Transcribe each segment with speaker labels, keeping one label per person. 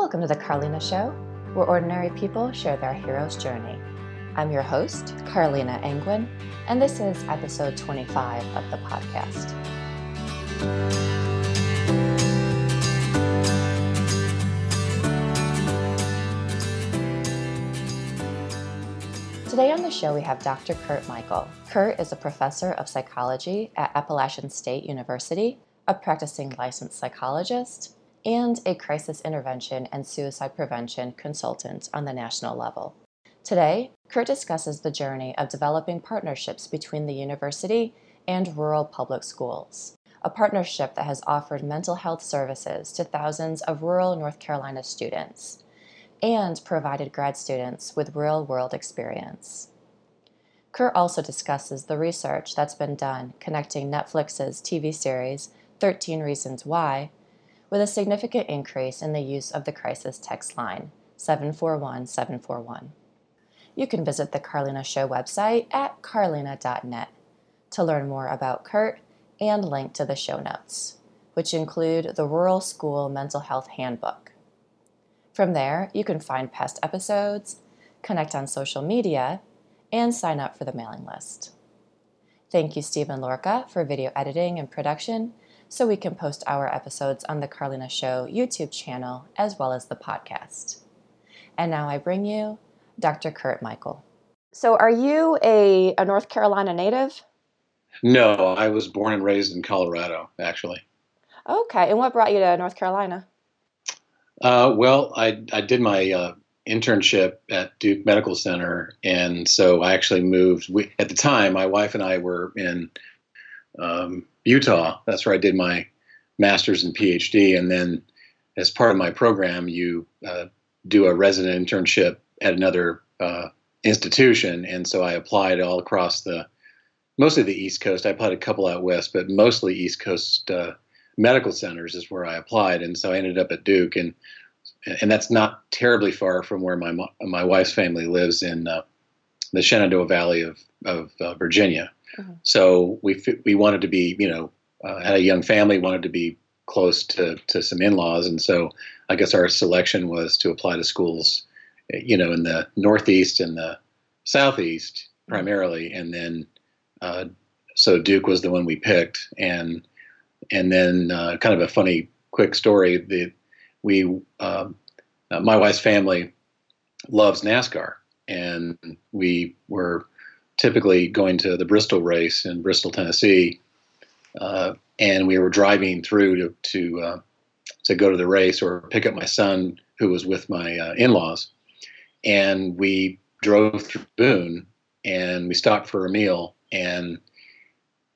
Speaker 1: Welcome to the Carleena Show, where ordinary people share their hero's journey. I'm your host, Carleena Angwin, and this is episode 25 of the podcast. Today on the show, we have Dr. Kurt Michael. Kurt is a professor of psychology at Appalachian State University, a practicing licensed psychologist, and a crisis intervention and suicide prevention consultant on the national level. Today, Kurt discusses the journey of developing partnerships between the university and rural public schools, a partnership that has offered mental health services to thousands of rural North Carolina students and provided grad students with real world experience. Kurt also discusses the research that's been done connecting Netflix's TV series 13 Reasons Why with a significant increase in the use of the crisis text line 741 741. You can visit the Carleena Show website at carleena.net to learn more about Kurt and link to the show notes, which include the Rural School Mental Health Handbook. From there, you can find past episodes, connect on social media, and sign up for the mailing list. Thank you, Steven Llorca, for video editing and production, so we can post our episodes on the Carleena Show YouTube channel as well as the podcast. And now I bring you Dr. Kurt Michael. So, are you a, a North Carolina native?
Speaker 2: No, I was born and raised in Colorado, actually.
Speaker 1: Okay, and what brought you to North Carolina?
Speaker 2: Uh, well, I, I did my uh, internship at Duke Medical Center, and so I actually moved. We, at the time, my wife and I were in um, Utah. That's where I did my master's and PhD. And then, as part of my program, you uh, do a resident internship at another uh, institution. And so I applied all across the, mostly the East Coast. I applied a couple out west, but mostly East Coast uh, medical centers is where I applied. And so I ended up at Duke, and and that's not terribly far from where my my wife's family lives in uh, the Shenandoah Valley of of uh, Virginia. Mm-hmm. So we we wanted to be, you know, uh, had a young family, wanted to be close to to some in-laws, and so I guess our selection was to apply to schools, you know, in the Northeast and the Southeast mm-hmm. primarily, and then uh, so Duke was the one we picked, and and then uh, kind of a funny quick story that we um, uh, my wife's family loves NASCAR, and we were typically going to the Bristol race in Bristol, Tennessee, uh, and we were driving through to to uh, to go to the race or pick up my son who was with my uh, in-laws, and we drove through Boone and we stopped for a meal and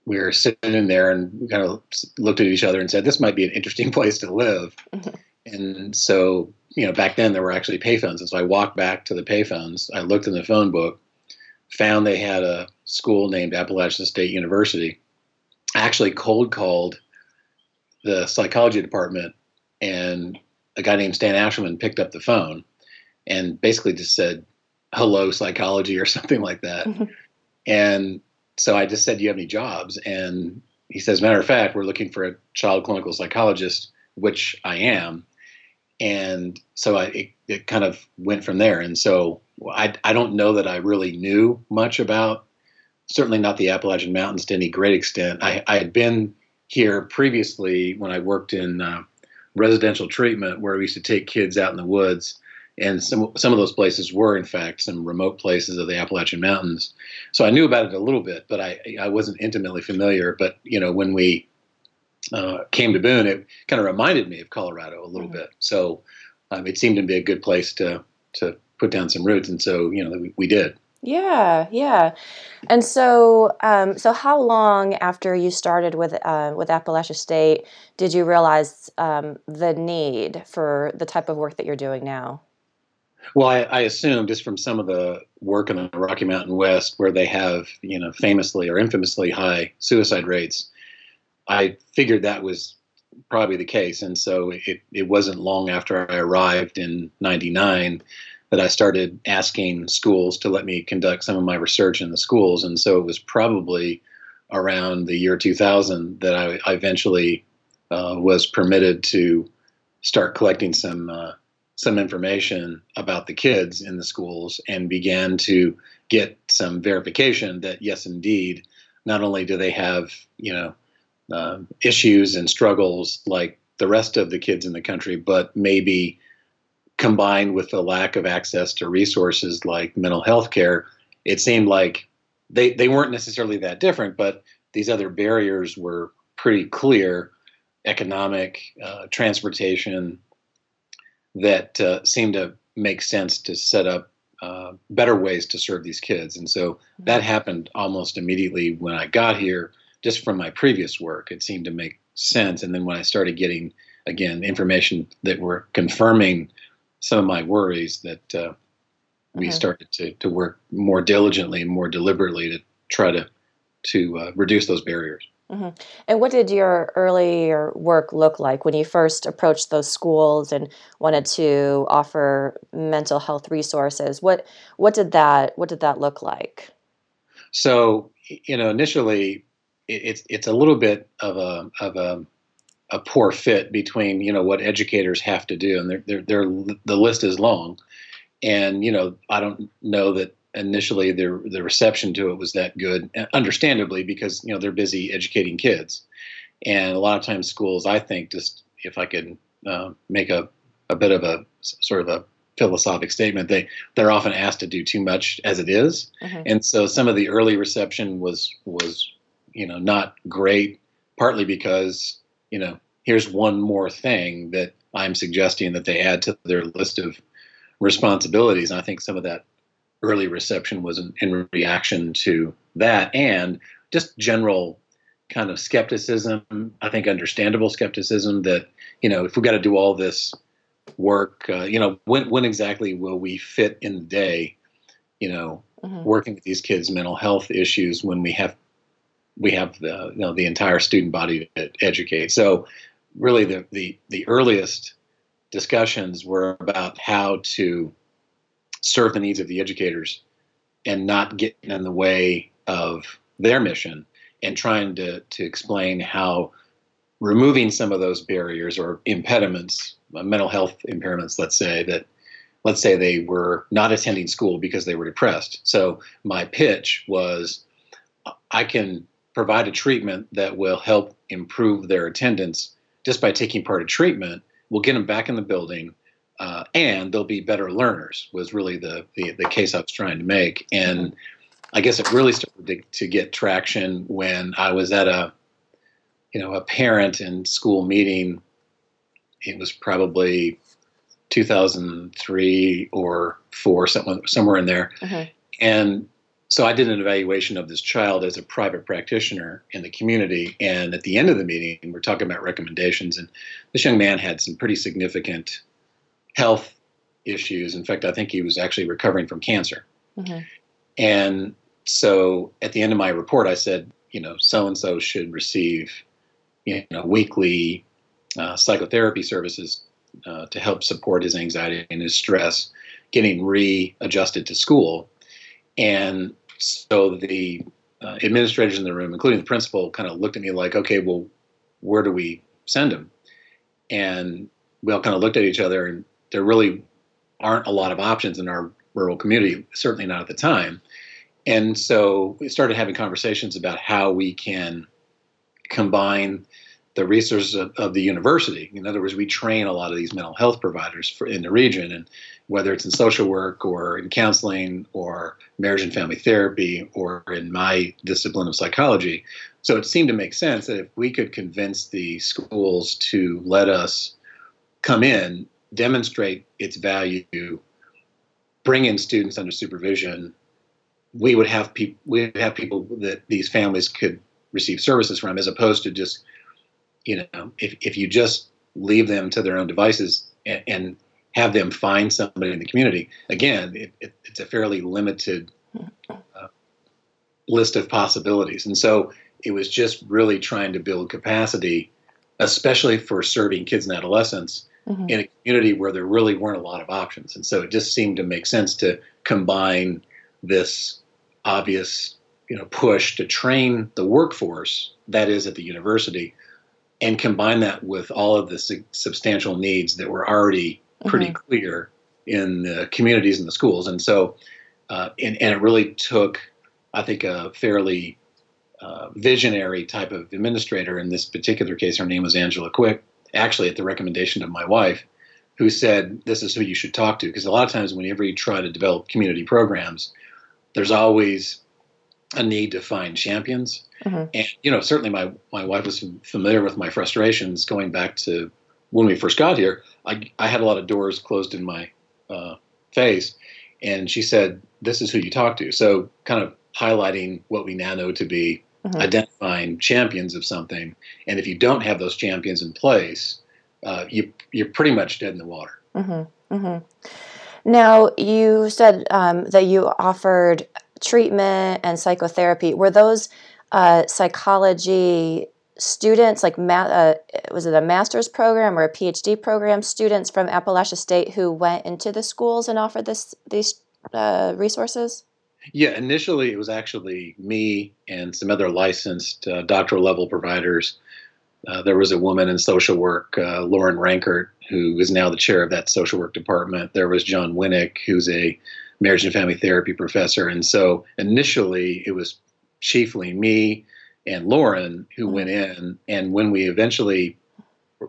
Speaker 2: we were sitting in there and we kind of looked at each other and said, "This might be an interesting place to live." Mm-hmm. And so, you know, back then there were actually payphones, and so I walked back to the payphones. I looked in the phone book, found they had a school named Appalachian State University. I actually cold called the psychology department, and a guy named Stan Asherman picked up the phone and basically just said, hello, psychology, or something like that. Mm-hmm. And so I just said, Do you have any jobs? And he says, Matter of fact, we're looking for a child clinical psychologist, which I am. And so I, it, it kind of went from there. And so I, I don't know that I really knew much about, certainly not the Appalachian Mountains to any great extent. I, I had been here previously when I worked in uh, residential treatment where we used to take kids out in the woods. And some, some of those places were, in fact, some remote places of the Appalachian Mountains. So I knew about it a little bit, but I, I wasn't intimately familiar. But, you know, when we uh, came to Boone, it kind of reminded me of Colorado a little mm-hmm. bit. So um, it seemed to be a good place to, to put down some roots, and so you know we, we did.
Speaker 1: Yeah, yeah. And so, um, so how long after you started with uh, with Appalachia State did you realize um, the need for the type of work that you're doing now?
Speaker 2: Well, I, I assume just from some of the work in the Rocky Mountain West, where they have you know famously or infamously high suicide rates, I figured that was probably the case, and so it it wasn't long after I arrived in '99 that I started asking schools to let me conduct some of my research in the schools. And so it was probably around the year 2000 that I, I eventually uh, was permitted to start collecting some uh, some information about the kids in the schools and began to get some verification that yes, indeed, not only do they have you know uh, issues and struggles like the rest of the kids in the country, but maybe combined with the lack of access to resources like mental health care, it seemed like they, they weren't necessarily that different, but these other barriers were pretty clear economic, uh, transportation that uh, seemed to make sense to set up uh, better ways to serve these kids. And so that mm-hmm. happened almost immediately when I got here, just from my previous work. It seemed to make sense. And then when I started getting, again, information that were confirming some of my worries, that uh, we mm-hmm. started to, to work more diligently and more deliberately to try to, to uh, reduce those barriers.
Speaker 1: Mm-hmm. And what did your earlier work look like when you first approached those schools and wanted to offer mental health resources? What what did that what did that look like?
Speaker 2: So you know, initially, it, it's it's a little bit of a of a a poor fit between you know what educators have to do, and they're, they're, they're, the list is long, and you know I don't know that initially the the reception to it was that good, understandably because you know they're busy educating kids, and a lot of times schools I think just if I could uh, make a a bit of a sort of a philosophic statement they they're often asked to do too much as it is. Mm-hmm. and so some of the early reception was was you know not great partly because you know here's one more thing that i'm suggesting that they add to their list of responsibilities and i think some of that early reception was in, in reaction to that and just general kind of skepticism. I think understandable skepticism that you know if we got to do all this work, uh, you know, when when exactly will we fit in the day? You know, mm-hmm. working with these kids' mental health issues when we have we have the you know the entire student body to educate. So really, the the the earliest discussions were about how to serve the needs of the educators and not get in the way of their mission and trying to, to explain how removing some of those barriers or impediments, uh, mental health impairments, let's say, that let's say they were not attending school because they were depressed. So my pitch was I can provide a treatment that will help improve their attendance just by taking part of treatment. We'll get them back in the building uh, and they'll be better learners was really the, the, the case I was trying to make. And I guess it really started to, to, get traction when I was at a you know a parent and school meeting. It was probably 2003 or four, somewhere somewhere in there, uh-huh. and so I did an evaluation of this child as a private practitioner in the community. And at the end of the meeting, we're talking about recommendations, and this young man had some pretty significant health issues. In fact, I think he was actually recovering from cancer. Mm-hmm. And so at the end of my report, I said, you know, so and so should receive, you know, weekly uh, psychotherapy services uh, to help support his anxiety and his stress, getting readjusted to school. And so the uh, administrators in the room, including the principal, kind of looked at me like, okay, well, where do we send him? And we all kind of looked at each other and there really aren't a lot of options in our rural community, certainly not at the time. And so we started having conversations about how we can combine the resources of, of, the university. In other words, we train a lot of these mental health providers for, in the region, and whether it's in social work or in counseling or marriage and family therapy or in my discipline of psychology. So it seemed to make sense that if we could convince the schools to let us come in demonstrate its value, bring in students under supervision, we would have people we would have people that these families could receive services from, as opposed to just you know if if you just leave them to their own devices and, and have them find somebody in the community. Again, it, it, it's a fairly limited uh, list of possibilities, and so it was just really trying to build capacity, especially for serving kids and adolescents mm-hmm. in a community where there really weren't a lot of options. And so it just seemed to make sense to combine this obvious you know push to train the workforce that is at the university and combine that with all of the su- substantial needs that were already pretty mm-hmm. clear in the communities and the schools. And so, uh, and, and it really took, I think, a fairly uh, visionary type of administrator. In this particular case, her name was Angela Quick, actually at the recommendation of my wife, who said, This is who you should talk to. Because a lot of times, whenever you try to develop community programs, there's always a need to find champions. Mm-hmm. And, you know, certainly my, my wife was familiar with my frustrations going back to when we first got here. I, I had a lot of doors closed in my uh, face. And she said, This is who you talk to. So, kind of highlighting what we now know to be mm-hmm. identifying champions of something. And if you don't have those champions in place, uh, you, you're pretty much dead in the water.
Speaker 1: Mm-hmm. Mm-hmm. Now, you said um, that you offered treatment and psychotherapy. Were those uh, psychology students, like ma- uh, was it a master's program or a PhD program, students from Appalachia State who went into the schools and offered this these uh, resources?
Speaker 2: Yeah, initially it was actually me and some other licensed uh, doctoral level providers. Uh, there was a woman in social work, uh, Lauren Rankert, who is now the chair of that social work department. There was Jon Winek, who's a marriage and family therapy professor. And so initially it was chiefly me and Lauren who went in. And when we eventually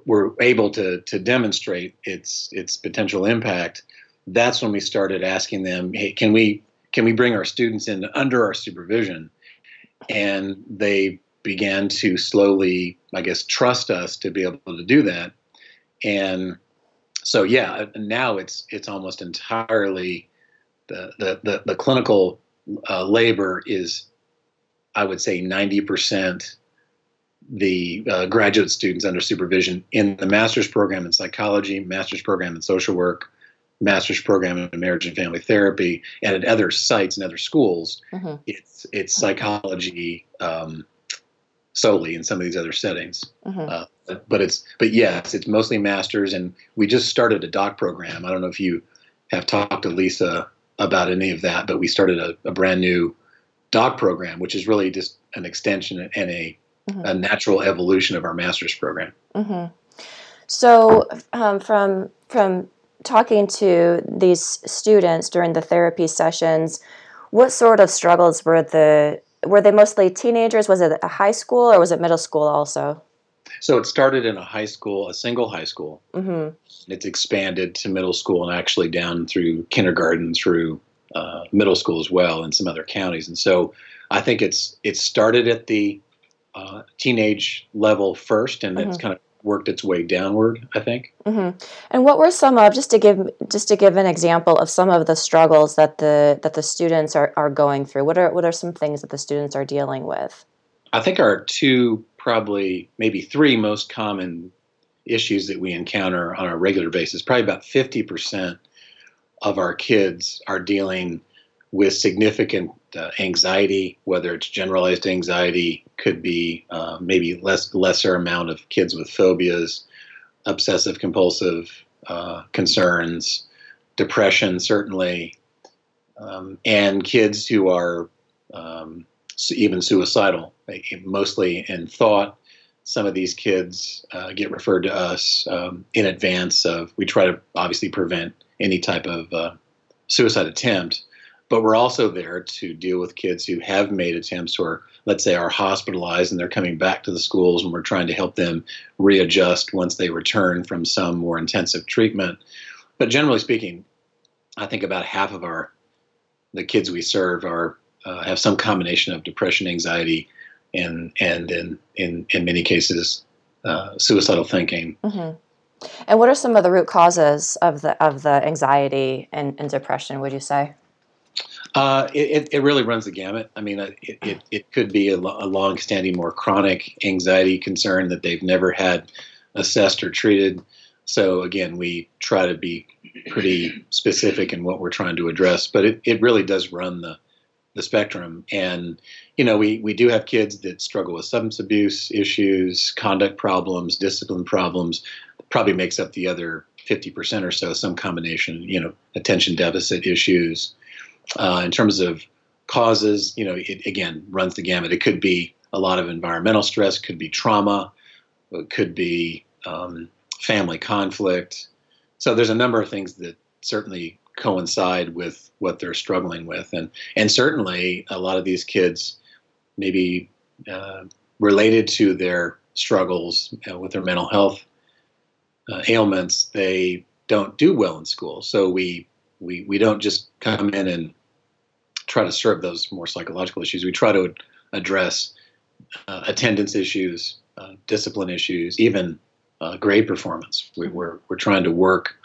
Speaker 2: were able to, to demonstrate its, its potential impact, that's when we started asking them, hey, can we can we bring our students in under our supervision? And they began to slowly, I guess, trust us to be able to do that. And so, yeah, now it's it's almost entirely the the the, the clinical uh, labor is, I would say, ninety percent the uh, graduate students under supervision in the master's program in psychology, master's program in social work, master's program in marriage and family therapy, and at other sites and other schools, mm-hmm. it's it's psychology um, solely in some of these other settings. Mm-hmm. Uh, but it's but yes, it's mostly masters, and we just started a doc program. I don't know if you have talked to Lisa about any of that, but we started a, a brand new doc program, which is really just an extension and a mm-hmm. a natural evolution of our master's program.
Speaker 1: Mm-hmm. So um, from from talking to these students during the therapy sessions, what sort of struggles were the were they mostly teenagers? Was it a high school or was it middle school also?
Speaker 2: So it started in a high school, a single high school. Mm-hmm. It's expanded to middle school and actually down through kindergarten through uh, middle school as well in some other counties. And so I think it's it started at the uh, teenage level first, and mm-hmm. it's kind of worked its way downward. I think.
Speaker 1: Mm-hmm. And what were some of just to give just to give an example of some of the struggles that the that the students are, are going through? What are what are some things that the students are dealing with?
Speaker 2: I think our two probably maybe three most common issues that we encounter on a regular basis. Probably about fifty percent of our kids are dealing with significant uh, anxiety, whether it's generalized anxiety, could be uh, maybe less lesser amount of kids with phobias, obsessive compulsive uh, concerns, depression certainly, um, and kids who are um, even suicidal, mostly in thought. Some of these kids uh, get referred to us um, in advance of. We try to obviously prevent any type of uh, suicide attempt but we're also there to deal with kids who have made attempts or let's say are hospitalized and they're coming back to the schools and we're trying to help them readjust once they return from some more intensive treatment but generally speaking i think about half of our the kids we serve are uh, have some combination of depression anxiety and and in in, in many cases uh, suicidal thinking mm-hmm.
Speaker 1: and what are some of the root causes of the of the anxiety and, and depression would you say
Speaker 2: uh, it, it really runs the gamut. I mean, uh, it, it, it could be a, a long-standing, more chronic anxiety concern that they've never had assessed or treated. So again, we try to be pretty specific in what we're trying to address, but it, it really does run the the spectrum. And you know, we we do have kids that struggle with substance abuse issues, conduct problems, discipline problems. Probably makes up the other fifty percent or so, some combination. You know, attention deficit issues. Uh, in terms of causes, you know, it again runs the gamut. It could be a lot of environmental stress, could be trauma, it could be um, family conflict, so there's a number of things that certainly coincide with what they're struggling with, and and certainly a lot of these kids maybe uh, related to their struggles uh, with their mental health uh, ailments, they don't do well in school. So we we we don't just come in and try to serve those more psychological issues. We try to address uh, attendance issues, uh, discipline issues, even uh, grade performance. We, we're we're trying to work,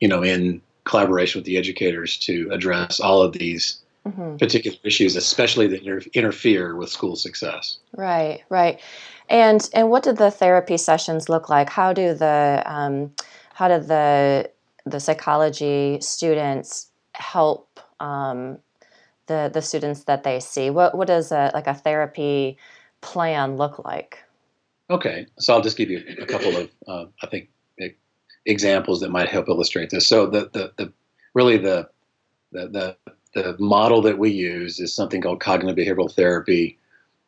Speaker 2: you know, in collaboration with the educators to address all of these mm-hmm. particular issues, especially that inter- interfere with school success.
Speaker 1: Right, right. And and what do the therapy sessions look like? How do the um, how do the the psychology students help um, the the students that they see? What what does a like a therapy plan look like?
Speaker 2: Okay, so I'll just give you a couple of uh, I think examples that might help illustrate this. So the the, the really the, the the the model that we use is something called cognitive behavioral therapy.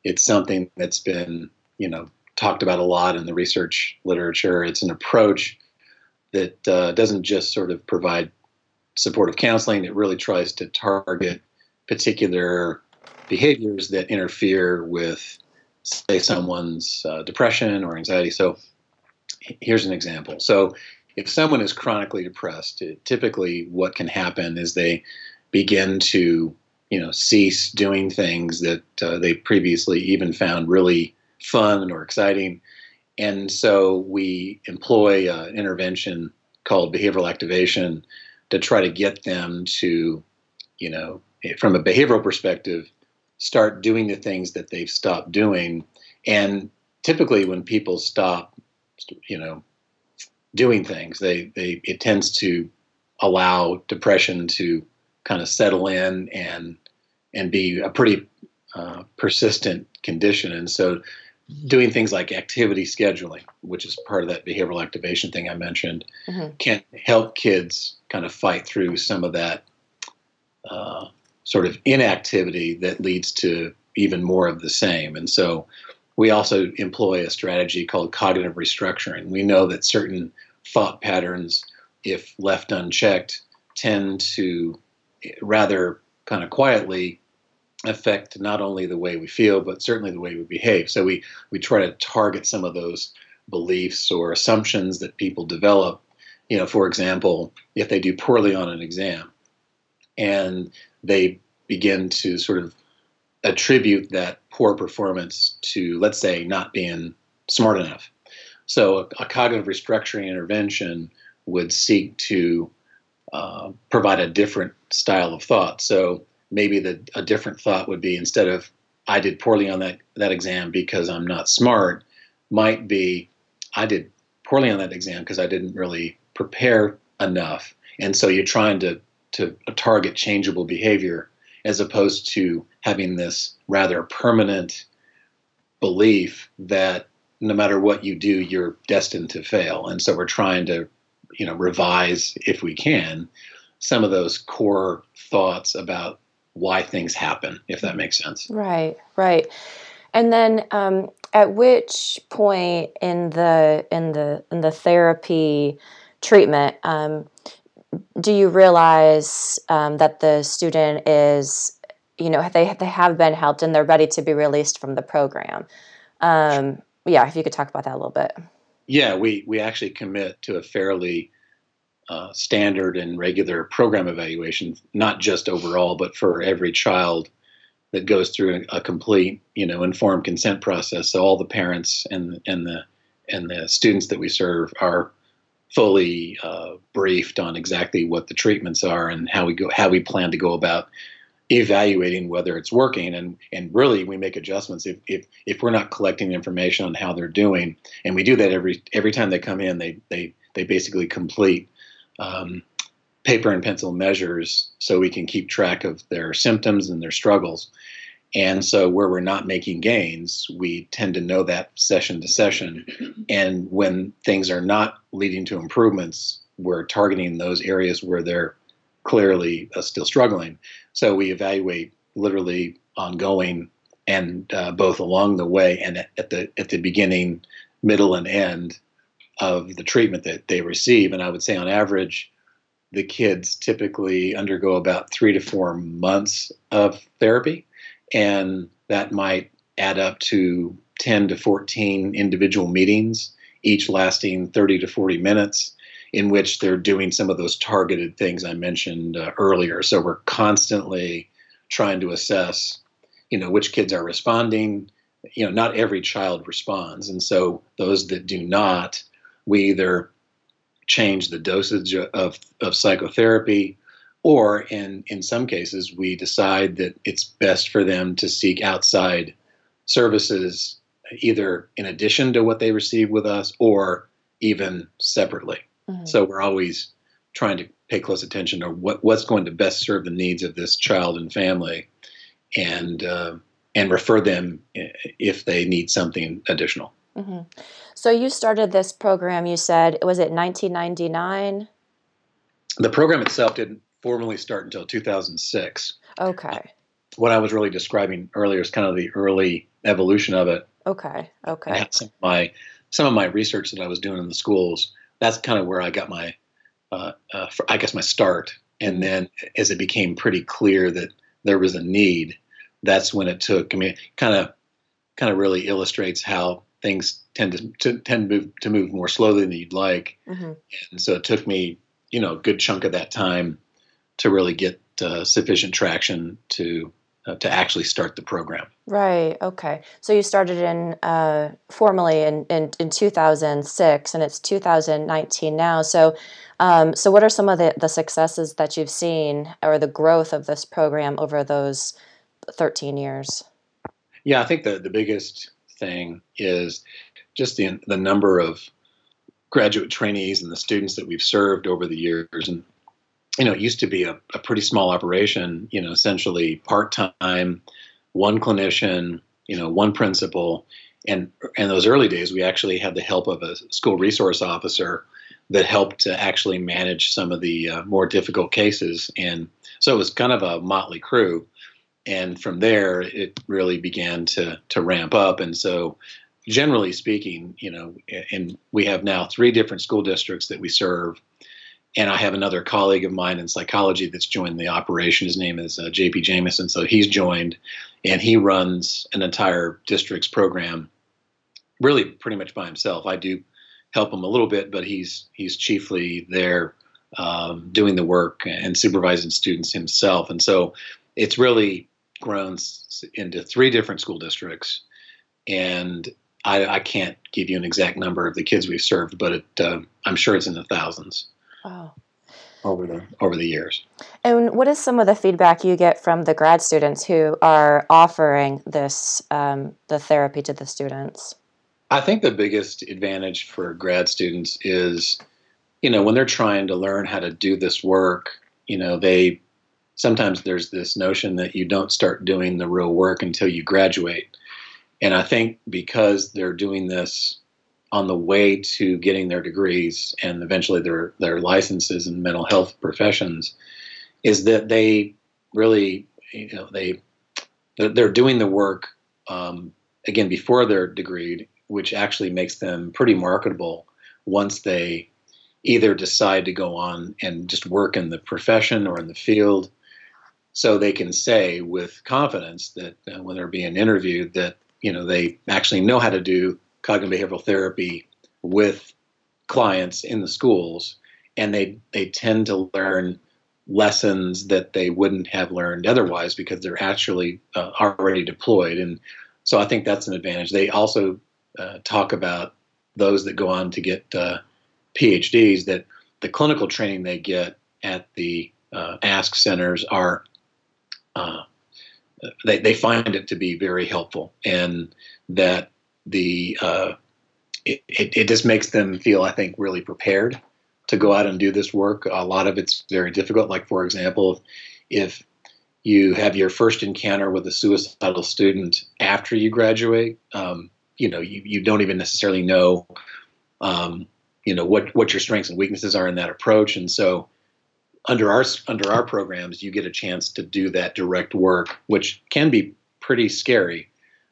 Speaker 2: It's something that's been you know talked about a lot in the research literature. It's an approach that uh, doesn't just sort of provide supportive counseling. It really tries to target particular behaviors that interfere with, say, someone's uh, depression or anxiety. So here's an example. So if someone is chronically depressed, it, typically what can happen is they begin to you know cease doing things that uh, they previously even found really fun or exciting. And so we employ an intervention called behavioral activation to try to get them to, you know, from a behavioral perspective, start doing the things that they've stopped doing. And typically, when people stop, you know, doing things, they, they it tends to allow depression to kind of settle in and and be a pretty uh, persistent condition. And so doing things like activity scheduling, which is part of that behavioral activation thing I mentioned, mm-hmm. can help kids kind of fight through some of that uh, sort of inactivity that leads to even more of the same. And so we also employ a strategy called cognitive restructuring. We know that certain thought patterns, if left unchecked, tend to rather kind of quietly affect not only the way we feel, but certainly the way we behave. So we, we try to target some of those beliefs or assumptions that people develop. You know, for example, if they do poorly on an exam and they begin to sort of attribute that poor performance to, let's say, not being smart enough. So a, a cognitive restructuring intervention would seek to uh, provide a different style of thought. So maybe the, a different thought would be instead of I did poorly on that, that exam because I'm not smart, might be I did poorly on that exam because I didn't really prepare enough. And so you're trying to, to target changeable behavior as opposed to having this rather permanent belief that no matter what you do, you're destined to fail. And so we're trying to, you know, revise if we can some of those core thoughts about why things happen, if that makes sense.
Speaker 1: Right, right. And then, um, at which point in the in the in the therapy treatment um, do you realize um, that the student is, you know, they they have been helped and they're ready to be released from the program? Um, yeah, if you could talk about that a little bit.
Speaker 2: Yeah, we we actually commit to a fairly uh, standard and regular program evaluation, not just overall, but for every child that goes through a, a, complete, you know, informed consent process. So all the parents and and the and the students that we serve are fully uh, briefed on exactly what the treatments are and how we go, how we plan to go about evaluating whether it's working and and really we make adjustments if if if we're not collecting information on how they're doing and we do that every every time they come in they they they basically complete um, paper and pencil measures so we can keep track of their symptoms and their struggles. And so, where we're not making gains, we tend to know that session to session. And when things are not leading to improvements, we're targeting those areas where they're clearly uh, still struggling. So, we evaluate literally ongoing and uh, both along the way and at the at the beginning, middle, and end of the treatment that they receive. And I would say on average, the kids typically undergo about three to four months of therapy, and that might add up to 10 to 14 individual meetings, each lasting 30 to 40 minutes, in which they're doing some of those targeted things I mentioned uh, earlier. So we're constantly trying to assess, you know, which kids are responding. You know, not every child responds, and so those that do not, we either change the dosage of, of psychotherapy, or in, in some cases, we decide that it's best for them to seek outside services, either in addition to what they receive with us or even separately. Mm-hmm. So we're always trying to pay close attention to what, what's going to best serve the needs of this child and family and, uh, and refer them if they need something additional.
Speaker 1: Mm-hmm. So you started this program. You said was it 1999?
Speaker 2: The program itself didn't formally start until 2006.
Speaker 1: Okay.
Speaker 2: What I was really describing earlier is kind of the early evolution of it.
Speaker 1: Okay. Okay.
Speaker 2: some of my some of my research that I was doing in the schools. That's kind of where I got my, uh, uh, I guess, my start. And mm-hmm. then as it became pretty clear that there was a need, that's when it took. I mean, kind of, kind of really illustrates how things tend to, to tend to move, to move more slowly than you'd like. Mm-hmm. And so it took me, you know, a good chunk of that time to really get uh, sufficient traction to uh, to actually start the program.
Speaker 1: Right. Okay. So you started in uh, formally in, in, in 2006, and it's 2019 now. So, um, so what are some of the, the successes that you've seen, or the growth of this program over those 13 years?
Speaker 2: Yeah, I think the the biggest thing is just the the number of graduate trainees and the students that we've served over the years and you know it used to be a, a pretty small operation you know essentially part-time one clinician you know one principal. And in those early days we actually had the help of a school resource officer that helped to actually manage some of the uh, more difficult cases. And so it was kind of a motley crew. And from there it really began to to ramp up. And so generally speaking you know and we have now three different school districts that we serve and I have another colleague of mine in psychology that's joined the operation. His name is uh, JP Jameson. So he's joined, and he runs an entire district's program, really pretty much by himself. I do help him a little bit, but he's he's chiefly there um, doing the work and supervising students himself. And so it's really grown into three different school districts, and I, I can't give you an exact number of the kids we've served, but it, uh, I'm sure it's in the thousands. Wow. Over the over the years.
Speaker 1: And what is some of the feedback you get from the grad students who are offering this um, the therapy to the students?
Speaker 2: I think the biggest advantage for grad students is, you know, when they're trying to learn how to do this work, you know, they sometimes there's this notion that you don't start doing the real work until you graduate. And I think because they're doing this on the way to getting their degrees and eventually their their licenses in mental health professions, is that they really, you know, they they're doing the work um, again before they're degreed, which actually makes them pretty marketable once they either decide to go on and just work in the profession or in the field. So they can say with confidence that uh, when they're being interviewed that you know they actually know how to do cognitive behavioral therapy with clients in the schools and they they tend to learn lessons that they wouldn't have learned otherwise because they're actually uh, already deployed. And so i think that's an advantage. They also uh, talk about those that go on to get uh, phds that the clinical training they get at the uh, ASC centers are uh, they, they find it to be very helpful and that the uh, it, it, it just makes them feel, I think, really prepared to go out and do this work. A lot of it's very difficult. Like, for example, if you have your first encounter with a suicidal student after you graduate, um, you know, you, you don't even necessarily know, um, you know, what, what your strengths and weaknesses are in that approach. And so under our, under our programs, you get a chance to do that direct work, which can be pretty scary,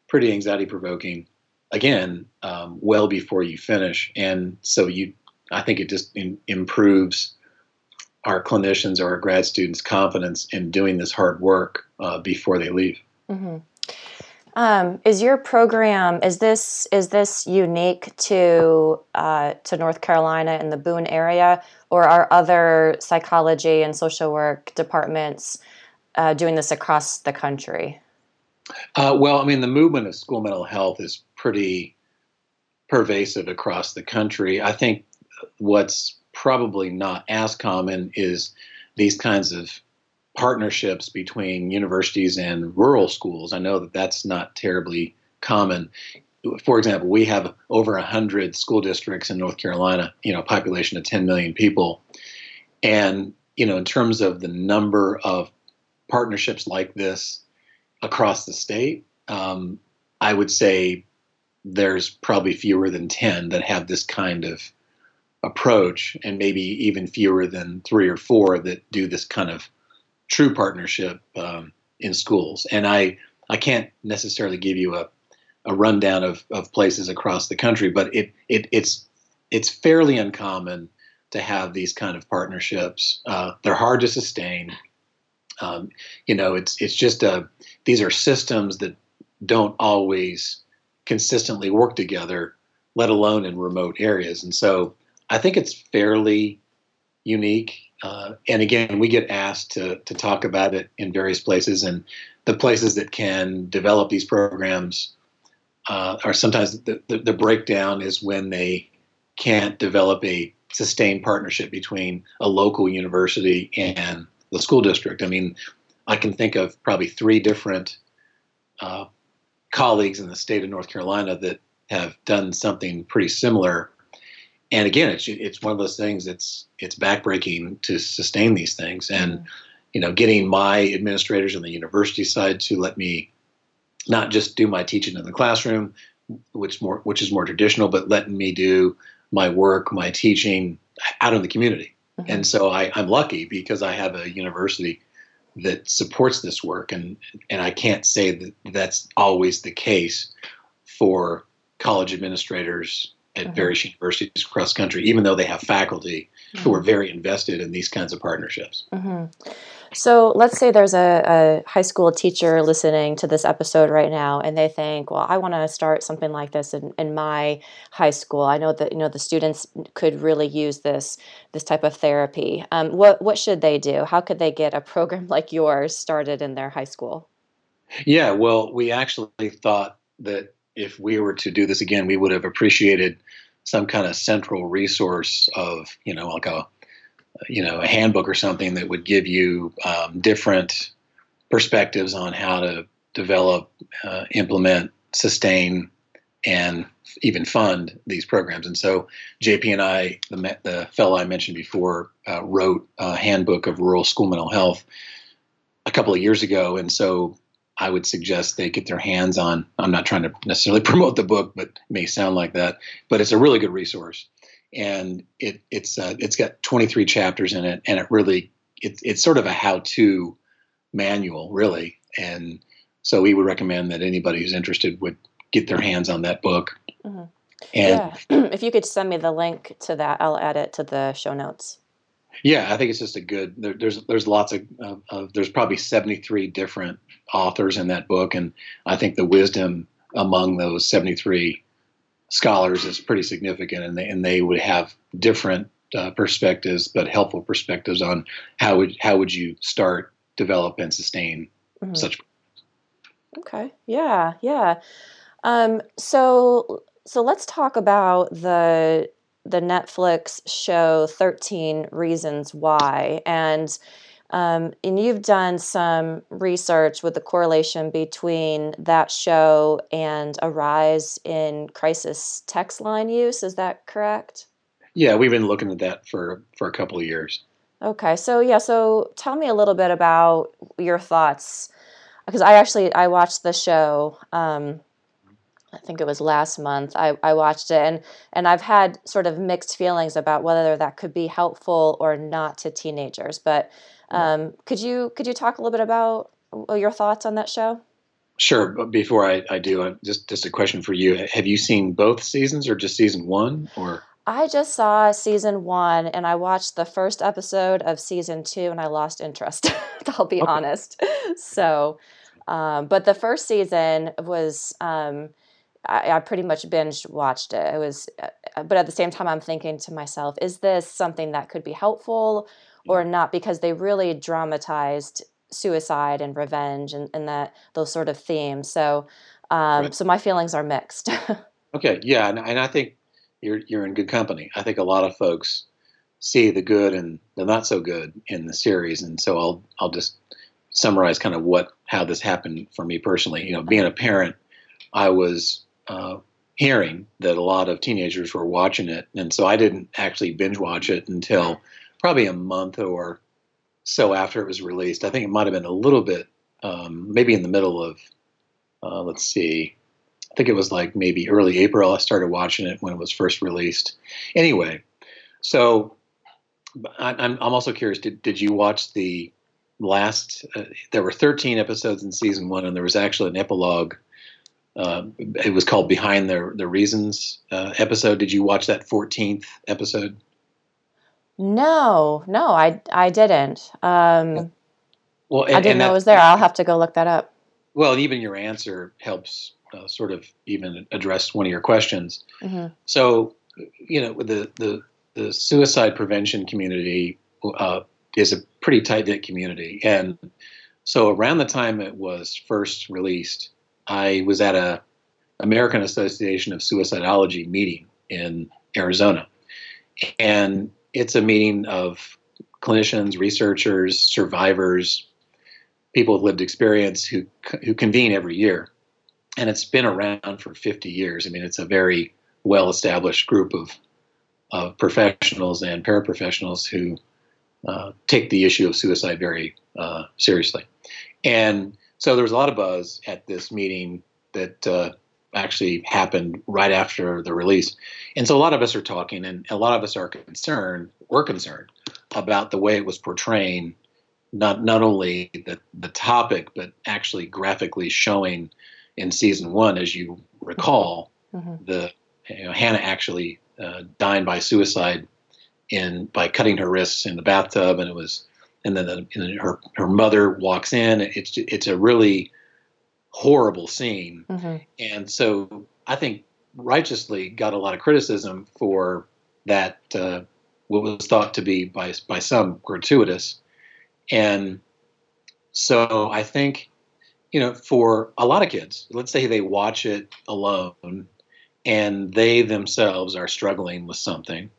Speaker 2: pretty anxiety provoking again um, well before you finish, and so you I think it just in, improves our clinicians or our grad students' confidence in doing this hard work uh, before they leave.
Speaker 1: Mm-hmm. Um, is your program is this is this unique to uh, to North Carolina and the Boone area, or are other psychology and social work departments uh, doing this across the country?
Speaker 2: Uh, well, I mean, the movement of school mental health is pretty pervasive across the country. I think what's probably not as common is these kinds of partnerships between universities and rural schools. I know that that's not terribly common. For example, we have over 100 school districts in North Carolina, you know, population of 10 million people. And, you know, in terms of the number of partnerships like this across the state, um, I would say there's probably fewer than 10 that have this kind of approach, and maybe even fewer than three or four that do this kind of true partnership um, in schools. And I, I can't necessarily give you a, a rundown of, of places across the country, but it, it it's it's fairly uncommon to have these kind of partnerships. Uh, they're hard to sustain. Um, you know, it's it's just a these are systems that don't always consistently work together, let alone in remote areas. And so I think it's fairly unique. Uh, and again, we get asked to, to talk about it in various places, and the places that can develop these programs uh, are sometimes the, the, the breakdown is when they can't develop a sustained partnership between a local university and the school district. I mean, I can think of probably three different uh, colleagues in the state of North Carolina that have done something pretty similar and again, it's it's one of those things. It's it's backbreaking to sustain these things, and mm-hmm. you know, getting my administrators on the university side to let me not just do my teaching in the classroom, which more which is more traditional, but letting me do my work, my teaching out in the community. Mm-hmm. And so I, I'm lucky because I have a university that supports this work, and and I can't say that that's always the case for college administrators at mm-hmm. various universities across the country, even though they have faculty mm-hmm. who are very invested in these kinds of partnerships.
Speaker 1: Mm-hmm. So let's say there's a, a, high school teacher listening to this episode right now, and they think, "Well, I want to start something like this in, in my high school. I know that you know the students could really use this this type of therapy. Um, what what should they do? How could they get a program like yours started in their high school?"
Speaker 2: Yeah, well, we actually thought that if we were to do this again, we would have appreciated some kind of central resource of, you know, like a, you know, a handbook or something that would give you um, different perspectives on how to develop, uh, implement, sustain, and even fund these programs. And so JP and I, the, the fellow I mentioned before, uh, wrote a handbook of rural school mental health a couple of years ago. And so I would suggest they get their hands on. I'm not trying to necessarily promote the book, but it may sound like that. But it's a really good resource, and it it's uh, it's got 23 chapters in it, and it really it's it's sort of a how-to manual, really. And so we would recommend that anybody who's interested would get their hands on that book.
Speaker 1: Mm-hmm. And yeah. if you could send me the link to that, I'll add it to the show notes.
Speaker 2: Yeah, I think it's just a good. There, there's there's lots of, of, of, there's probably 73 different authors in that book, and I think the wisdom among those 73 scholars is pretty significant, and they and they would have different uh, perspectives, but helpful perspectives on how would how would you start, develop, and sustain mm-hmm. such.
Speaker 1: Okay. Yeah. Yeah. Um, so so let's talk about the the Netflix show 13 Reasons Why. And um, and you've done some research with the correlation between that show and a rise in crisis text line use. Is that correct?
Speaker 2: Yeah, we've been looking at that for for a couple of years.
Speaker 1: Okay, so yeah, so tell me a little bit about your thoughts because I actually I watched the show um, I think it was last month. I, I watched it and and I've had sort of mixed feelings about whether that could be helpful or not to teenagers. But um, could you could you talk a little bit about your thoughts on that show?
Speaker 2: Sure, but before I, I do, uh, just just a question for you: Have you seen both seasons, or just season one, or?
Speaker 1: I just saw season one, and I watched the first episode of season two, and I lost interest. I'll be okay. honest. So, um, but the first season was. Um, I, I, pretty much binge watched it. It was, uh, but at the same time, I'm thinking to myself, is this something that could be helpful or not? Because they really dramatized suicide and revenge and, and that those sort of themes. So, um, right. so my feelings are mixed.
Speaker 2: okay, yeah, and, and I think you're you're in good company. I think a lot of folks see the good and the not so good in the series, and so I'll I'll just summarize kind of what how this happened for me personally. You know, being a parent, I was uh, hearing that a lot of teenagers were watching it, and so I didn't actually binge watch it until probably a month or so after it was released. I think it might have been a little bit, um, maybe in the middle of, uh, let's see, I think it was like maybe early April. I started watching it when it was first released. Anyway, so I, I'm I'm also curious. Did did you watch the last? Uh, there were 13 episodes in season one, and there was actually an epilogue. Uh, it was called Behind the the Reasons uh, episode. Did you watch that 14th episode?
Speaker 1: No, no, I I didn't. Um, well, and, I didn't know that, it was there. I'll have to go look that up.
Speaker 2: Well, even your answer helps uh, sort of even address one of your questions. Mm-hmm. So, you know, the the the suicide prevention community uh, is a pretty tight knit community, and so around the time it was first released, I was at a American Association of Suicidology meeting in Arizona, and it's a meeting of clinicians, researchers, survivors, people with lived experience who who convene every year, and it's been around for 50 years. I mean, it's a very well established group of of professionals and paraprofessionals who uh, take the issue of suicide very uh, seriously, and so there was a lot of buzz at this meeting that uh, actually happened right after the release. And so a lot of us are talking, and a lot of us are concerned, we're concerned about the way it was portraying not not only the, the topic, but actually graphically showing in season one, as you recall, mm-hmm. the you know, Hannah actually uh, dying by suicide in by cutting her wrists in the bathtub, and it was, and then the, and her her mother walks in. It's it's a really horrible scene. Mm-hmm. And so I think righteously got a lot of criticism for that, uh, what was thought to be by, by some gratuitous. And so I think, you know, for a lot of kids, let's say they watch it alone and they themselves are struggling with something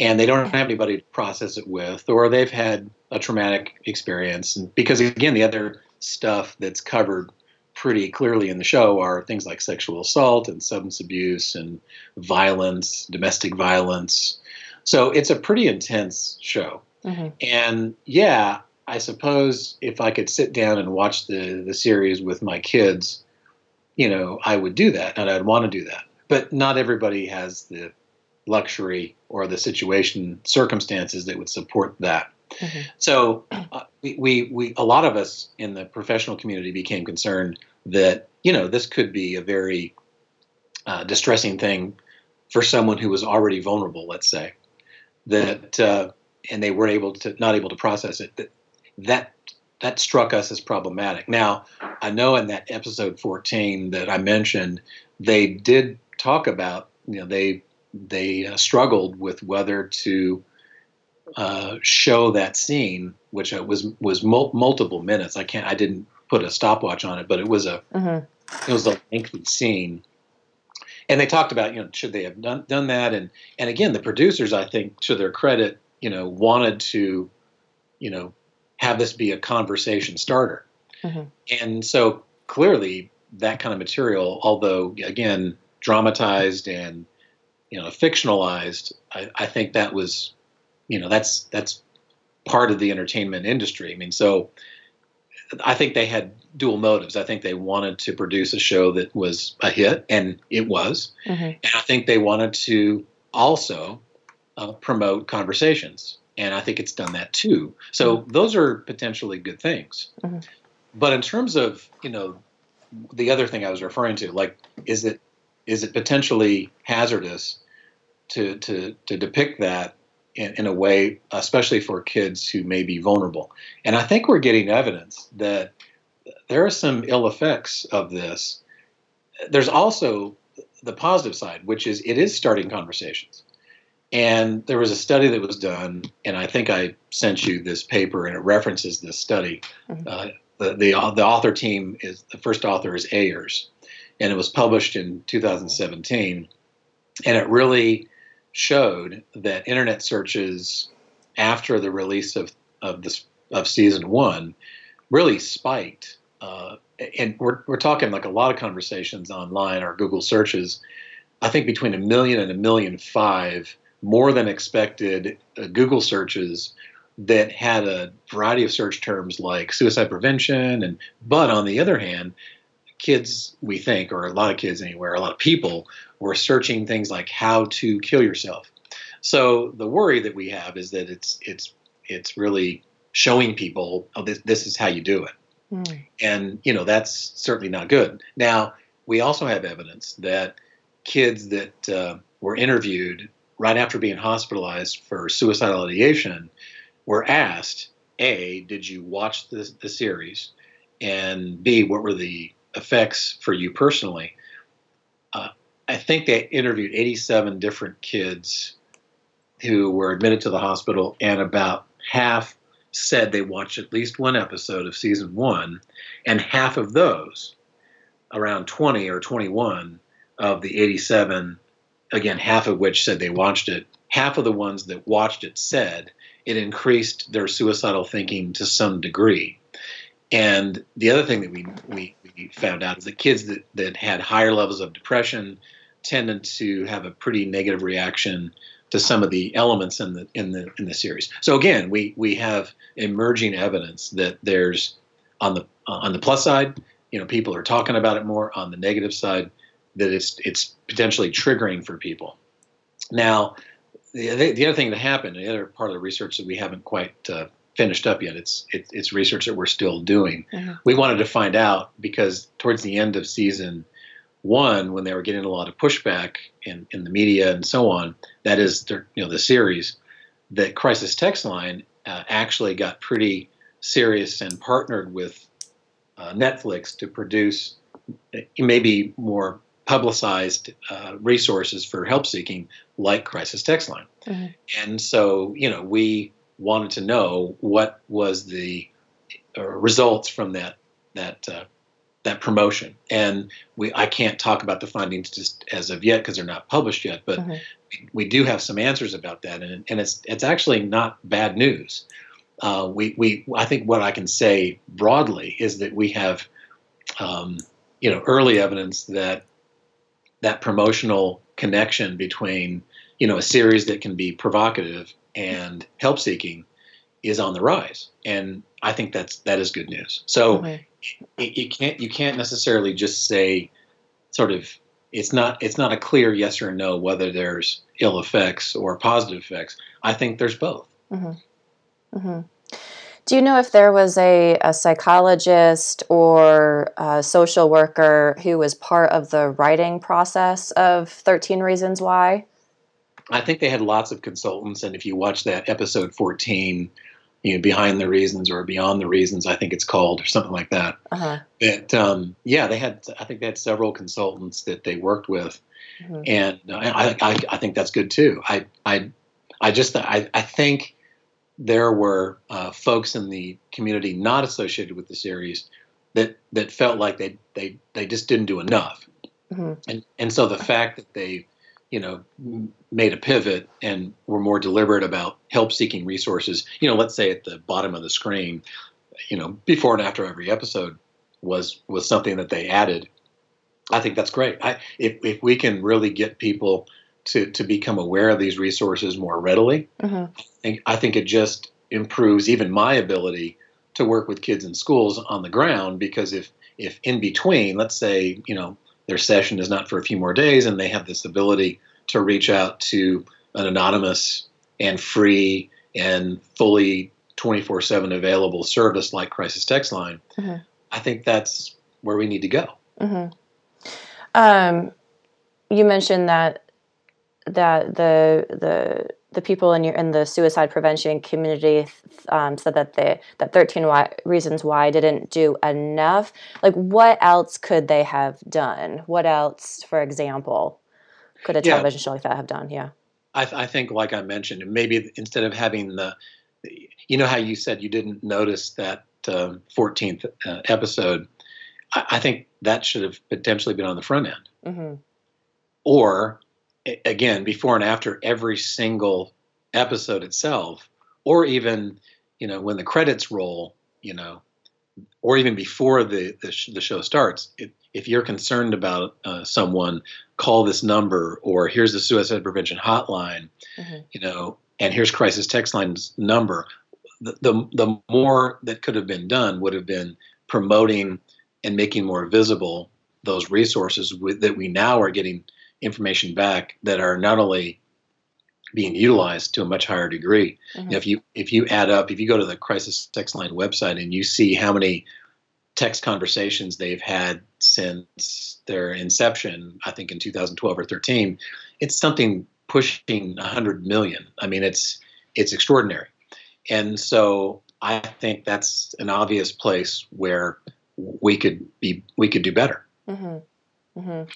Speaker 2: and they don't have anybody to process it with, or they've had a traumatic experience. And because again, the other stuff that's covered pretty clearly in the show are things like sexual assault and substance abuse and violence, domestic violence. So it's a pretty intense show. Mm-hmm. And yeah, I suppose if I could sit down and watch the the series with my kids, you know, I would do that and I'd want to do that. But not everybody has the luxury or the situation circumstances that would support that. Mm-hmm. So uh, we, we, we, a lot of us in the professional community became concerned that, you know, this could be a very uh, distressing thing for someone who was already vulnerable, let's say, that, uh, and they weren't able to, not able to process it, that, that, that struck us as problematic. Now, I know in that episode 14 that I mentioned, they did talk about, you know, they, they uh, struggled with whether to uh, show that scene, which uh, was was mul- multiple minutes. I can't. I didn't put a stopwatch on it, but it was a mm-hmm. it was a lengthy scene. And they talked about you know should they have done done that and and again the producers I think to their credit you know wanted to you know have this be a conversation starter. Mm-hmm. And so clearly that kind of material, although again dramatized and you know fictionalized, I, I think that was you know that's that's part of the entertainment industry. I mean, so I think they had dual motives. I think they wanted to produce a show that was a hit, and it was. Mm-hmm. And I think they wanted to also uh, promote conversations, and I think it's done that too. So mm-hmm. those are potentially good things. Mm-hmm. But in terms of you know the other thing I was referring to. Like, is it is it potentially hazardous to to to depict that in, in a way, especially for kids who may be vulnerable? And I think we're getting evidence that there are some ill effects of this. There's also the positive side, which is it is starting conversations. And there was a study that was done, and I think I sent you this paper, and it references this study. Mm-hmm. Uh, the, the, the author team is the first author is Ayers, and it was published in 2017, and it really showed that internet searches after the release of of this of season one really spiked. Uh, and we're we're talking like a lot of conversations online or Google searches. I think between a million and a million five more than expected uh, Google searches that had a variety of search terms like suicide prevention and but on the other hand kids we think or a lot of kids anywhere a lot of people were searching things like how to kill yourself so the worry that we have is that it's it's it's really showing people oh this, this is how you do it mm. and you know that's certainly not good now we also have evidence that kids that uh, were interviewed right after being hospitalized for suicidal ideation, were asked, A, did you watch the, the series? And B, what were the effects for you personally? Uh, I think they interviewed 87 different kids who were admitted to the hospital, and about half said they watched at least one episode of season one, and half of those, around 20 or 21 of the 87, again, half of which said they watched it, half of the ones that watched it said it increased their suicidal thinking to some degree. And the other thing that we, we, we found out is that kids that, that had higher levels of depression tended to have a pretty negative reaction to some of the elements in the in the in the series. So again, we we have emerging evidence that there's on the uh, on the plus side, you know, people are talking about it more. On the negative side, that it's it's potentially triggering for people. Now, the, the other thing that happened, the other part of the research that we haven't quite uh, finished up yet, it's it, it's research that we're still doing. Mm-hmm. We wanted to find out because towards the end of season one, when they were getting a lot of pushback in, in the media and so on, that is, the, you know, the series, that Crisis Text Line uh, actually got pretty serious and partnered with uh, Netflix to produce uh, maybe more publicized uh, resources for help seeking, like Crisis Text Line. Mm-hmm. And so, you know, we wanted to know what was the uh, results from that that uh, that promotion. And we I can't talk about the findings just as of yet because they're not published yet, but we, we, do have some answers about that, and and it's it's actually not bad news. Uh, we we I think what I can say broadly is that we have. Um, you know, early evidence that that promotional connection between you know a series that can be provocative and help seeking is on the rise and i think that's that is good news so okay. You can't you can't necessarily just say sort of it's not it's not a clear yes or no whether there's ill effects or positive effects i think there's both mm-hmm.
Speaker 1: Mm-hmm. Do you know if there was a, a psychologist or a social worker who was part of the writing process of 13 Reasons Why?
Speaker 2: I think they had lots of consultants, and if you watch that episode 14, you know, behind the reasons or beyond the reasons, I think it's called, or something like that. Uh-huh. But um, yeah, they had. I think they had several consultants that they worked with, mm-hmm. and I, I, I think that's good too. I, I, I just, I, I think there were uh, folks in the community not associated with the series that that felt like they they they just didn't do enough, mm-hmm. and and so the fact that they you know made a pivot and were more deliberate about help seeking resources you know let's say at the bottom of the screen you know before and after every episode was was something that they added i think that's great i if, if we can really get people to to become aware of these resources more readily. Mm-hmm. I, think, I think it just improves even my ability to work with kids in schools on the ground because if if in between, let's say you know their session is not for a few more days and they have this ability to reach out to an anonymous and free and fully 24/7 available service like Crisis Text Line, mm-hmm. I think that's where we need to go.
Speaker 1: Mm-hmm. Um, you mentioned that that the the the people in your in the suicide prevention community um, said that the that 13 why, reasons why didn't do enough. Like what else could they have done? What else for example could a television yeah. show like that have done? Yeah.
Speaker 2: I, th- I, think like i mentioned maybe instead of having the you know how you said you didn't notice that um, 14th uh, episode? I, I, think that should have potentially been on the front end. Mm-hmm. or again before and after every single episode itself or even you know when the credits roll you know or even before the the, sh- the show starts it, if you're concerned about uh, someone call this number or here's the suicide prevention hotline mm-hmm. you know and here's crisis text line's number the, the, the more that could have been done would have been promoting and making more visible those resources with, that we now are getting information back that are not only being utilized to a much higher degree. Mm-hmm. if you if you add up, if you go to the crisis text line website and you see how many text conversations they've had since their inception, I think in 2012 or 13, it's something pushing 100 million. I mean, it's it's extraordinary, and so I think that's an obvious place where we could be we could do better. Mm-hmm.
Speaker 1: Mm-hmm.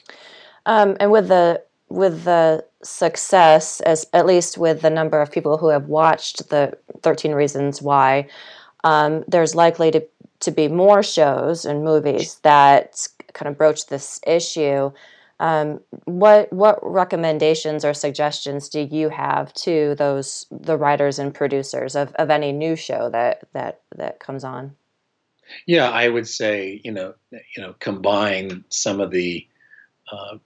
Speaker 1: Um, and with the with the success, as at least with the number of people who have watched the 13 Reasons Why, um, there's likely to to be more shows and movies that kind of broach this issue. Um, what what recommendations or suggestions do you have to those the writers and producers of, of any new show that that that comes on?
Speaker 2: Yeah, I would say you know you know combine some of the uh,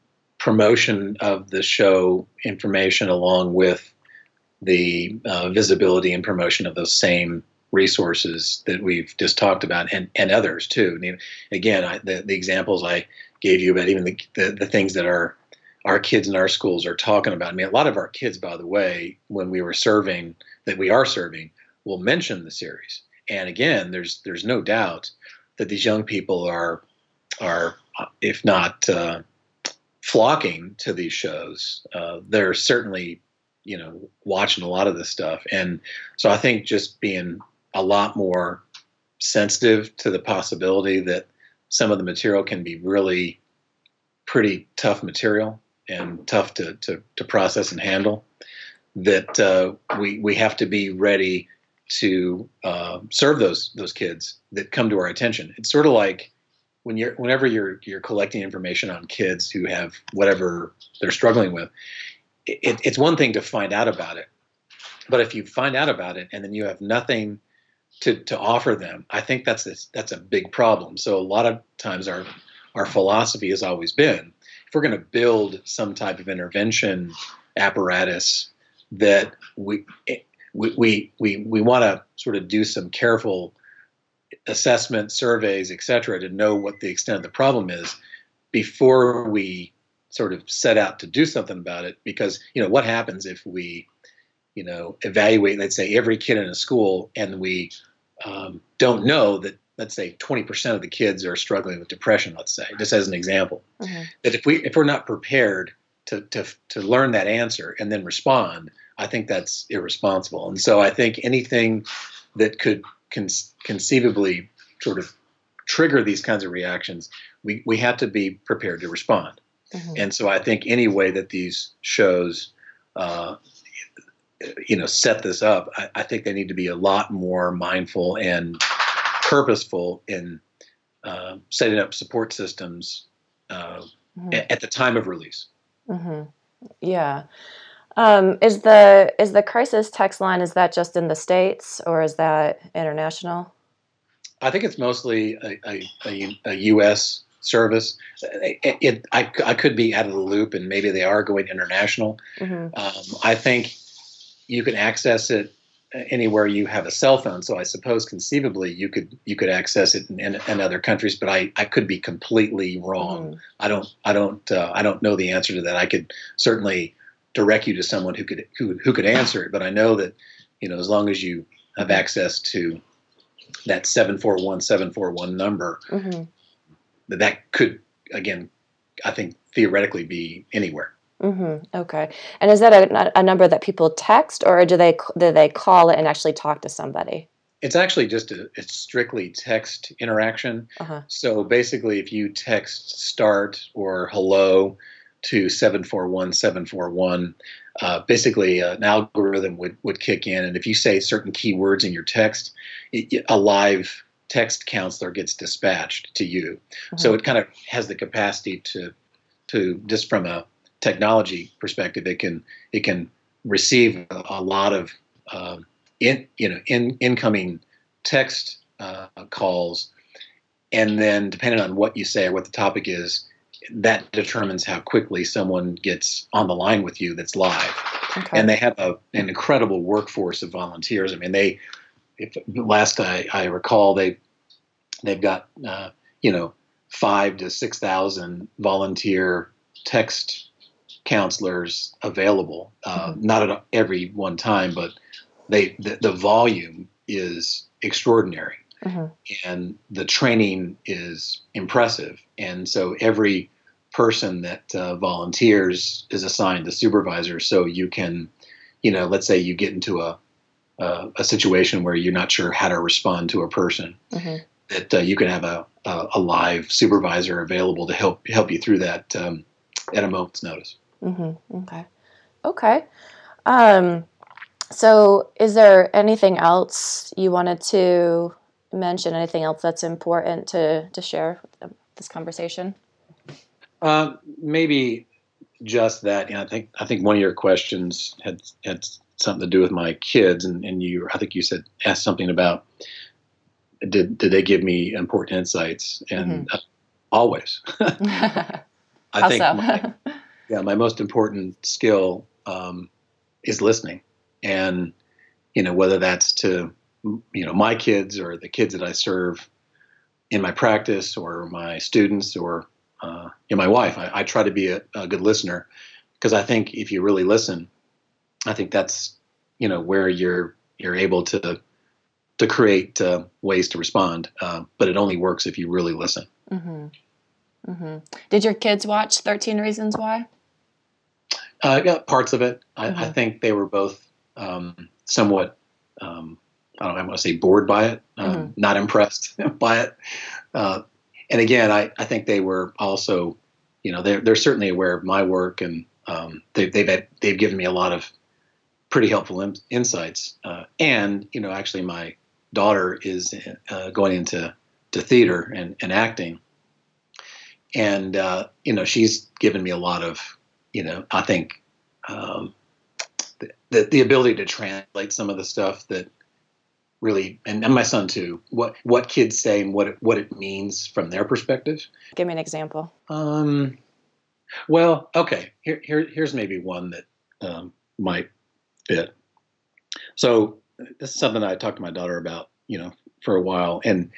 Speaker 2: promotion of the show information along with the uh, visibility and promotion of those same resources that we've just talked about and, and others too. Again, I, the, the examples I gave you about even the, the, the things that our our kids in our schools are talking about. I mean, a lot of our kids, by the way, when we were serving, that we are serving, will mention the series. And again, there's there's no doubt that these young people are are, if not uh, flocking to these shows. Uh, they're certainly, you know, watching a lot of this stuff, and so I think just being a lot more sensitive to the possibility that some of the material can be really pretty tough material and tough to to, to process and handle. That uh, we we have to be ready to uh, serve those those kids that come to our attention. It's sort of like when you're whenever you're you're collecting information on kids who have whatever they're struggling with, it, it's one thing to find out about it, but if you find out about it and then you have nothing to to offer them, I think that's a, that's a big problem. So a lot of times our our philosophy has always been if we're going to build some type of intervention apparatus that we we we we, we want to sort of do some careful assessment surveys, et cetera, to know what the extent of the problem is before we sort of set out to do something about it. Because, you know, what happens if we, you know, evaluate, let's say, every kid in a school and we um, don't know that, let's say, 20% of the kids are struggling with depression, let's say, just as an example. Mm-hmm. That if, we, if we're not prepared to, to, to learn that answer and then respond, I think that's irresponsible. And so I think anything that could con- conceivably sort of trigger these kinds of reactions, we, we have to be prepared to respond. Mm-hmm. And so I think any way that these shows, uh, you know, set this up, I, I, think they need to be a lot more mindful and purposeful in uh, setting up support systems uh, mm-hmm. at, at the time of release.
Speaker 1: Mm-hmm. Yeah. Um, is the is the crisis text line is that just in the states or is that international?
Speaker 2: I think it's mostly a, a, a, a U.S. service. It, it, I, I could be out of the loop, and maybe they are going international. Mm-hmm. Um, I think you can access it anywhere you have a cell phone. So I suppose conceivably you could you could access it in, in, in other countries, but I, I could be completely wrong. Mm-hmm. I don't I don't uh, I don't know the answer to that. I could certainly direct you to someone who could who, who could answer it. But I know that you know as long as you have access to that seven four one seven four one number, mm-hmm. that that could again, I think theoretically be anywhere.
Speaker 1: Mm-hmm. Okay. And is that a, a number that people text, or do they do they call it and actually talk to somebody?
Speaker 2: It's actually just a it's strictly text interaction. Uh-huh. So basically, if you text start or hello to seven four one seven four one, uh, basically uh, an algorithm would would kick in, and if you say certain keywords in your text, it, a live text counselor gets dispatched to you. Uh-huh. So it kind of has the capacity to to just from a technology perspective, it can it can receive a, a lot of uh, in you know in incoming text uh, calls, and then depending on what you say or what the topic is, that determines how quickly someone gets on the line with you that's live. Okay. And they have a, an incredible workforce of volunteers. I mean, they if last I, I recall they they've got uh, you know five to six thousand volunteer text counselors available. Uh, mm-hmm. Not at every one time, but they the, the volume is extraordinary, mm-hmm. and the training is impressive. And so every person that uh, volunteers is assigned a supervisor. So you can, you know, let's say you get into a uh, a situation where you're not sure how to respond to a person, mm-hmm. that uh, you can have a, a, a live supervisor available to help help you through that um, at a moment's notice.
Speaker 1: Mm-hmm. Okay. Okay. Um, so, is there anything else you wanted to mention? Anything else that's important to to share with this conversation?
Speaker 2: Uh, maybe just that. You know, I think I think one of your questions had had something to do with my kids, and, and you I think you said asked something about did did they give me important insights? And mm-hmm. uh, always.
Speaker 1: I think so? my,
Speaker 2: yeah, my most important skill um, is listening, and you know whether that's to you know my kids or the kids that I serve in my practice or my students or uh, you know, my wife. I, I try to be a, a good listener because I think if you really listen, I think that's you know where you're you're able to to create uh, ways to respond. Uh, but it only works if you really listen.
Speaker 1: Mm-hmm. Mm-hmm. Did your kids watch Thirteen Reasons Why?
Speaker 2: Uh, yeah, parts of it. I, mm-hmm. I think they were both um, somewhat. Um, I don't. I want to say bored by it, um, mm-hmm. not impressed by it. Uh, and again, I, I think they were also, you know, they're they're certainly aware of my work, and um, they, they've had, they've given me a lot of pretty helpful in, insights. Uh, and you know, actually, my daughter is uh, going into to theater and, and acting, and uh, you know she's given me a lot of you know I think um, the, the, the ability to translate some of the stuff that really and, and my son too what what kids say and what it, what it means from their perspective.
Speaker 1: Give me an example.
Speaker 2: Um, well, okay. Here, here here's maybe one that um, might fit. So this is something that I talked to my daughter about, you know, for a while, and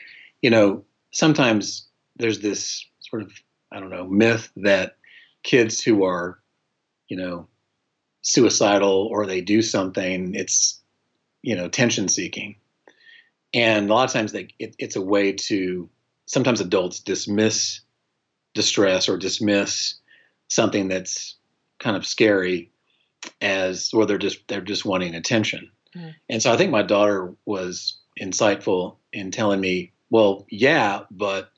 Speaker 2: you know, sometimes there's this sort of I don't know myth that kids who are, you know, suicidal or they do something, it's you know tension seeking, and a lot of times they it, it's a way to sometimes adults dismiss distress or dismiss something that's kind of scary as or they're just they're just wanting attention. Mm. And so I think my daughter was insightful in telling me, well, yeah, but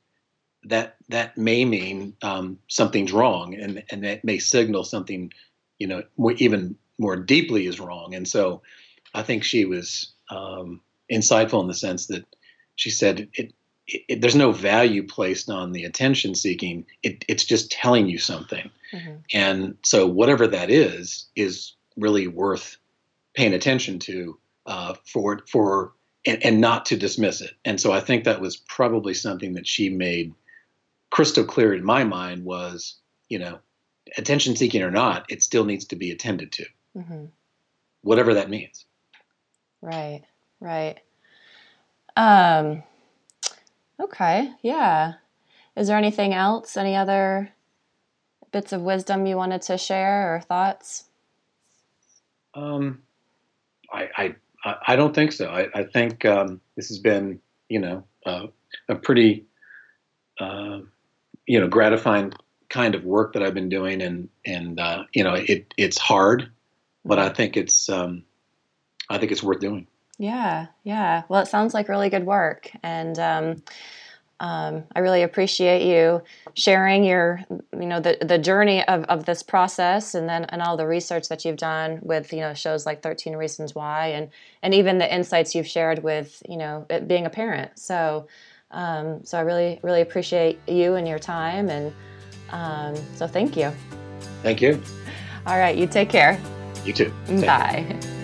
Speaker 2: that that may mean um, something's wrong, and and that may signal something, you know, more, even more deeply is wrong. And so, I think she was um, insightful in the sense that she said it, it, it, there's no value placed on the attention seeking. it's just telling you something, mm-hmm. and so whatever that is is really worth paying attention to uh, for for and, and not to dismiss it. And so I think that was probably something that she made crystal clear in my mind was, you know, attention seeking or not, it still needs to be attended to, mm-hmm. whatever that means.
Speaker 1: Right, right. Um, okay, yeah. Is there anything else? Any other bits of wisdom you wanted to share or thoughts?
Speaker 2: Um, I, I, I don't think so. I, I think um, this has been, you know, uh, a pretty uh, you know gratifying kind of work that I've been doing, and and uh, you know it it's hard, but I think it's um, I think it's worth doing.
Speaker 1: Yeah, yeah. Well, it sounds like really good work, and um, um, I really appreciate you sharing your, you know, the the journey of, of this process, and then and all the research that you've done with, you know, shows like Thirteen Reasons Why, and and even the insights you've shared with, you know, being a parent. So, um, so I really really appreciate you and your time and. Um, so thank you.
Speaker 2: Thank you.
Speaker 1: All right, you take care.
Speaker 2: You too.
Speaker 1: Bye.